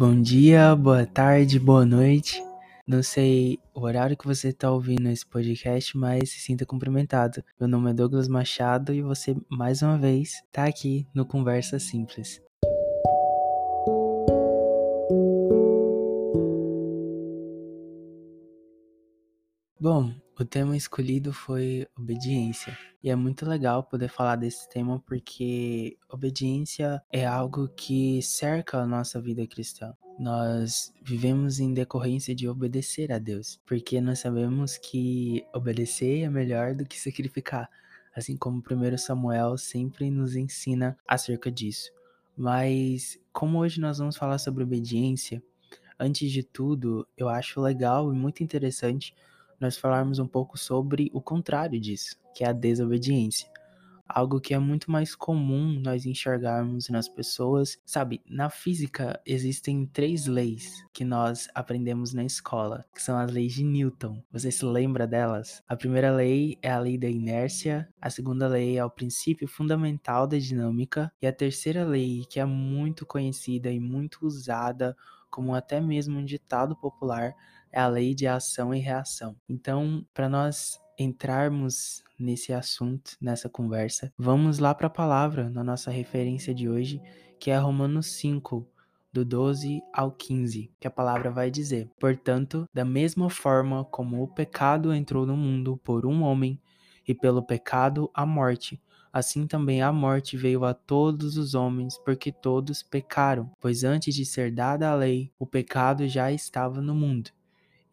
Bom dia, boa tarde, boa noite. Não sei o horário que você está ouvindo esse podcast, mas se sinta cumprimentado. Meu nome é Douglas Machado e você, mais uma vez, está aqui no Conversa Simples. Bom, o tema escolhido foi obediência. E é muito legal poder falar desse tema porque obediência é algo que cerca a nossa vida cristã. Nós vivemos em decorrência de obedecer a Deus, porque nós sabemos que obedecer é melhor do que sacrificar, assim como 1 Samuel sempre nos ensina acerca disso. Mas como hoje nós vamos falar sobre obediência, antes de tudo, eu acho legal e muito interessante nós falarmos um pouco sobre o contrário disso, que é a desobediência. Algo que é muito mais comum nós enxergarmos nas pessoas. Sabe, na física existem três leis que nós aprendemos na escola, que são as leis de Newton. Você se lembra delas? A primeira lei é a lei da inércia, a segunda lei é o princípio fundamental da dinâmica, e a terceira lei, que é muito conhecida e muito usada como até mesmo um ditado popular, é a lei de ação e reação. Então, para nós entrarmos nesse assunto, nessa conversa, vamos lá para a palavra, na nossa referência de hoje, que é Romanos 5, do 12 ao 15, que a palavra vai dizer: Portanto, da mesma forma como o pecado entrou no mundo por um homem, e pelo pecado a morte, assim também a morte veio a todos os homens, porque todos pecaram. Pois antes de ser dada a lei, o pecado já estava no mundo.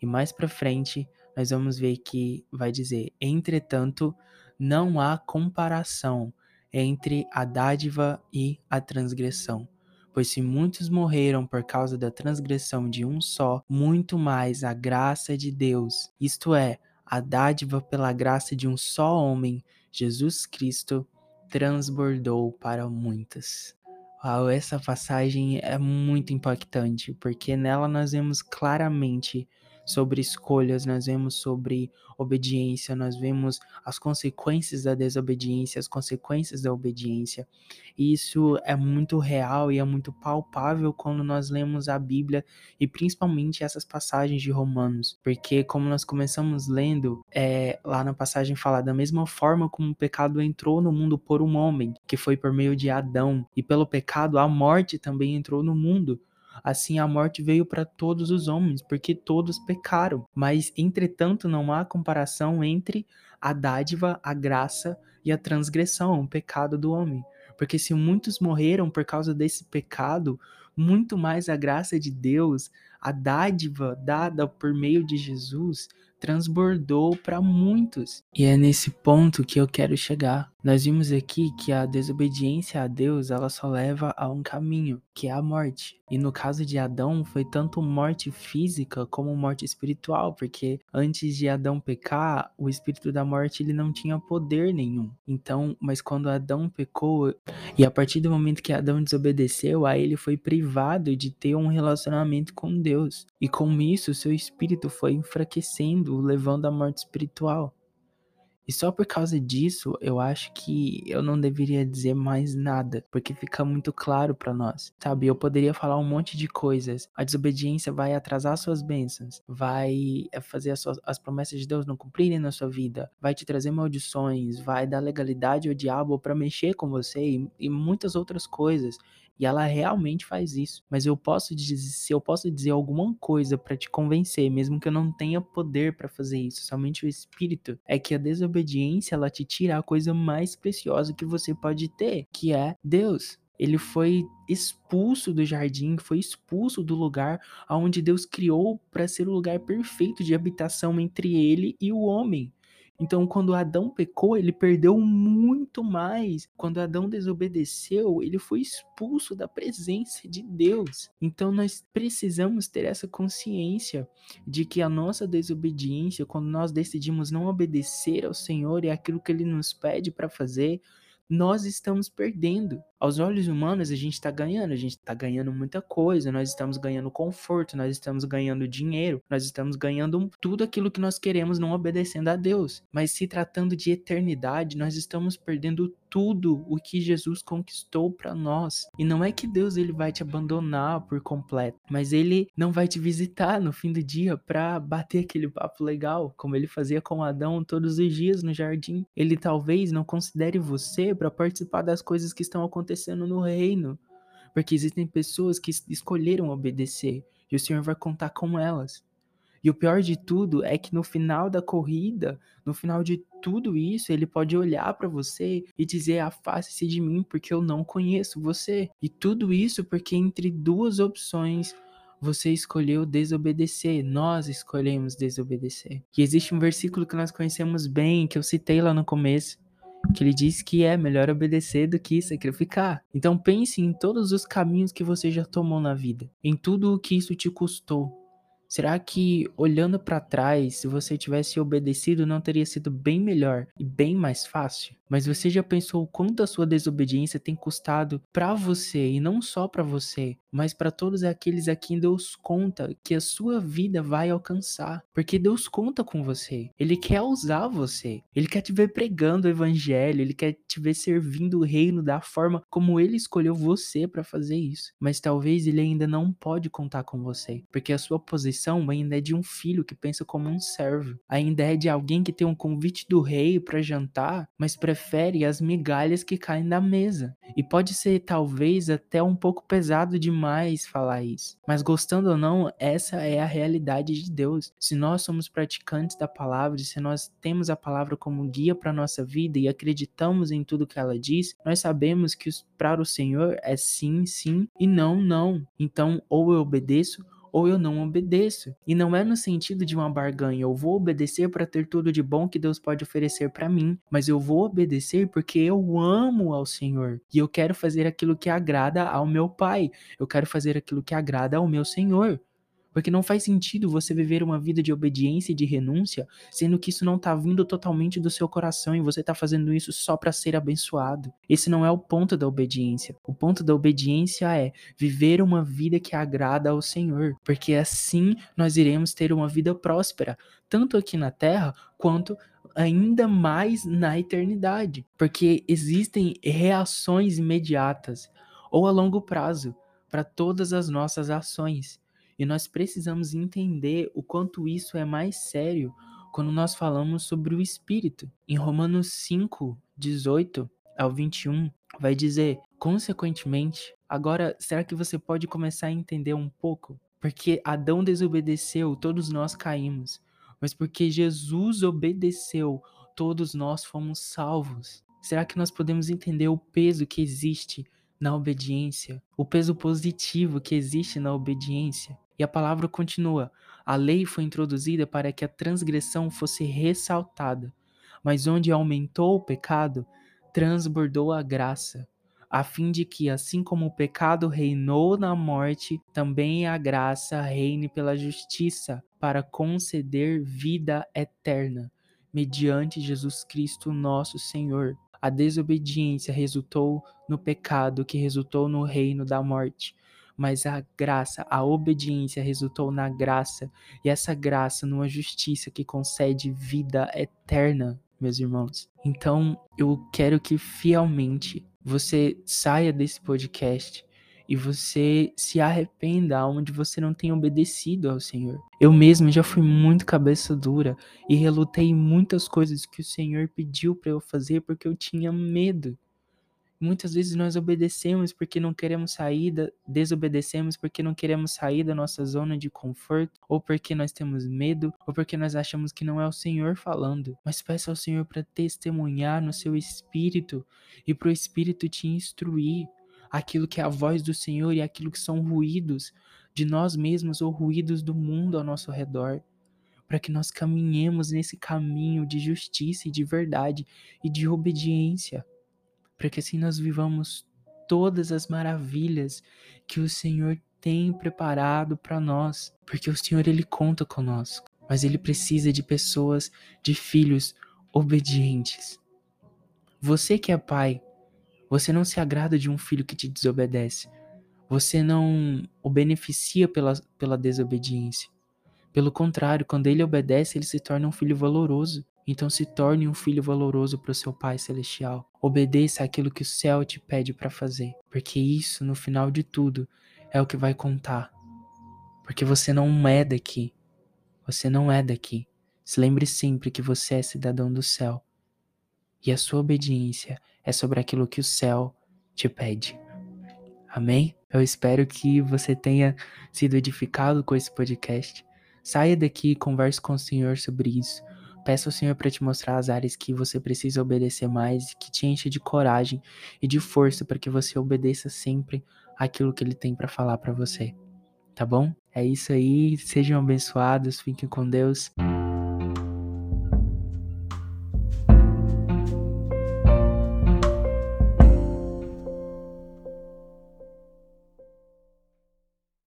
E mais para frente, nós vamos ver que vai dizer: entretanto, não há comparação entre a dádiva e a transgressão. Pois se muitos morreram por causa da transgressão de um só, muito mais a graça de Deus, isto é, a dádiva pela graça de um só homem, Jesus Cristo, transbordou para muitas. Uau, essa passagem é muito impactante, porque nela nós vemos claramente sobre escolhas, nós vemos sobre obediência, nós vemos as consequências da desobediência, as consequências da obediência. E isso é muito real e é muito palpável quando nós lemos a Bíblia e principalmente essas passagens de Romanos, porque como nós começamos lendo, é, lá na passagem fala da mesma forma como o pecado entrou no mundo por um homem, que foi por meio de Adão, e pelo pecado a morte também entrou no mundo. Assim a morte veio para todos os homens, porque todos pecaram. Mas, entretanto, não há comparação entre a dádiva, a graça e a transgressão, o pecado do homem. Porque se muitos morreram por causa desse pecado, muito mais a graça de Deus, a dádiva dada por meio de Jesus, transbordou para muitos. E é nesse ponto que eu quero chegar. Nós vimos aqui que a desobediência a Deus, ela só leva a um caminho, que é a morte. E no caso de Adão, foi tanto morte física como morte espiritual, porque antes de Adão pecar, o espírito da morte ele não tinha poder nenhum. Então, mas quando Adão pecou, e a partir do momento que Adão desobedeceu, aí ele foi privado de ter um relacionamento com Deus. E com isso, seu espírito foi enfraquecendo, levando à morte espiritual. E só por causa disso, eu acho que eu não deveria dizer mais nada, porque fica muito claro para nós, sabe? Eu poderia falar um monte de coisas. A desobediência vai atrasar suas bênçãos, vai eh, fazer as, suas, as promessas de Deus não cumprirem na sua vida, vai te trazer maldições, vai dar legalidade ao diabo para mexer com você e, e muitas outras coisas. E ela realmente faz isso. Mas eu posso dizer, se eu posso dizer alguma coisa para te convencer, mesmo que eu não tenha poder para fazer isso, somente o espírito, é que a desobediência ela te tira a coisa mais preciosa que você pode ter, que é Deus. Ele foi expulso do jardim, foi expulso do lugar onde Deus criou para ser o lugar perfeito de habitação entre ele e o homem. Então, quando Adão pecou, ele perdeu muito mais. Quando Adão desobedeceu, ele foi expulso da presença de Deus. Então, nós precisamos ter essa consciência de que a nossa desobediência, quando nós decidimos não obedecer ao Senhor e aquilo que ele nos pede para fazer, nós estamos perdendo. Aos olhos humanos, a gente está ganhando, a gente está ganhando muita coisa, nós estamos ganhando conforto, nós estamos ganhando dinheiro, nós estamos ganhando tudo aquilo que nós queremos não obedecendo a Deus. Mas se tratando de eternidade, nós estamos perdendo tudo o que Jesus conquistou para nós. E não é que Deus ele vai te abandonar por completo, mas ele não vai te visitar no fim do dia para bater aquele papo legal, como ele fazia com Adão todos os dias no jardim. Ele talvez não considere você para participar das coisas que estão acontecendo no reino, porque existem pessoas que escolheram obedecer e o Senhor vai contar com elas. E o pior de tudo é que no final da corrida, no final de tudo isso, ele pode olhar para você e dizer: afaste-se de mim, porque eu não conheço você. E tudo isso porque entre duas opções você escolheu desobedecer, nós escolhemos desobedecer. E existe um versículo que nós conhecemos bem, que eu citei lá no começo, que ele diz que é melhor obedecer do que sacrificar. Então pense em todos os caminhos que você já tomou na vida, em tudo o que isso te custou, Será que, olhando para trás, se você tivesse obedecido, não teria sido bem melhor e bem mais fácil? Mas você já pensou o quanto a sua desobediência tem custado para você e não só para você, mas para todos aqueles a quem Deus conta que a sua vida vai alcançar? Porque Deus conta com você. Ele quer usar você. Ele quer te ver pregando o evangelho, ele quer te ver servindo o reino da forma como ele escolheu você para fazer isso. Mas talvez ele ainda não pode contar com você, porque a sua posição ainda é de um filho que pensa como um servo. Ainda é de alguém que tem um convite do rei para jantar, mas prefere prefere as migalhas que caem da mesa. E pode ser talvez até um pouco pesado demais falar isso, mas gostando ou não, essa é a realidade de Deus. Se nós somos praticantes da palavra, se nós temos a palavra como guia para nossa vida e acreditamos em tudo que ela diz, nós sabemos que para o Senhor é sim, sim e não, não. Então, ou eu obedeço ou eu não obedeço. E não é no sentido de uma barganha, eu vou obedecer para ter tudo de bom que Deus pode oferecer para mim, mas eu vou obedecer porque eu amo ao Senhor e eu quero fazer aquilo que agrada ao meu Pai. Eu quero fazer aquilo que agrada ao meu Senhor. Porque não faz sentido você viver uma vida de obediência e de renúncia, sendo que isso não está vindo totalmente do seu coração e você está fazendo isso só para ser abençoado. Esse não é o ponto da obediência. O ponto da obediência é viver uma vida que agrada ao Senhor, porque assim nós iremos ter uma vida próspera, tanto aqui na terra quanto ainda mais na eternidade, porque existem reações imediatas ou a longo prazo para todas as nossas ações. E nós precisamos entender o quanto isso é mais sério quando nós falamos sobre o Espírito. Em Romanos 5, 18 ao 21, vai dizer: consequentemente, agora será que você pode começar a entender um pouco? Porque Adão desobedeceu, todos nós caímos. Mas porque Jesus obedeceu, todos nós fomos salvos. Será que nós podemos entender o peso que existe na obediência, o peso positivo que existe na obediência? E a palavra continua: a lei foi introduzida para que a transgressão fosse ressaltada, mas onde aumentou o pecado, transbordou a graça, a fim de que, assim como o pecado reinou na morte, também a graça reine pela justiça, para conceder vida eterna, mediante Jesus Cristo, nosso Senhor. A desobediência resultou no pecado, que resultou no reino da morte mas a graça, a obediência resultou na graça, e essa graça numa justiça que concede vida eterna, meus irmãos. Então, eu quero que fielmente você saia desse podcast e você se arrependa onde você não tem obedecido ao Senhor. Eu mesmo já fui muito cabeça dura e relutei em muitas coisas que o Senhor pediu para eu fazer porque eu tinha medo. Muitas vezes nós obedecemos porque não queremos sair, da, desobedecemos porque não queremos sair da nossa zona de conforto, ou porque nós temos medo, ou porque nós achamos que não é o Senhor falando. Mas peça ao Senhor para testemunhar no seu espírito e para o espírito te instruir aquilo que é a voz do Senhor e aquilo que são ruídos de nós mesmos ou ruídos do mundo ao nosso redor para que nós caminhemos nesse caminho de justiça e de verdade e de obediência para que assim nós vivamos todas as maravilhas que o Senhor tem preparado para nós, porque o Senhor ele conta conosco, mas ele precisa de pessoas, de filhos obedientes. Você que é pai, Você não se agrada de um filho que te desobedece. Você não o beneficia pela, pela desobediência. Pelo contrário, quando ele obedece, ele se torna um filho valoroso. Então se torne um filho valoroso para o seu Pai Celestial. Obedeça aquilo que o céu te pede para fazer, porque isso, no final de tudo, é o que vai contar. Porque você não é daqui. Você não é daqui. Se lembre sempre que você é cidadão do céu. E a sua obediência é sobre aquilo que o céu te pede. Amém? Eu espero que você tenha sido edificado com esse podcast. Saia daqui e converse com o Senhor sobre isso. Peça ao Senhor para te mostrar as áreas que você precisa obedecer mais, que te enche de coragem e de força para que você obedeça sempre aquilo que Ele tem para falar para você. Tá bom? É isso aí. Sejam abençoados. Fiquem com Deus.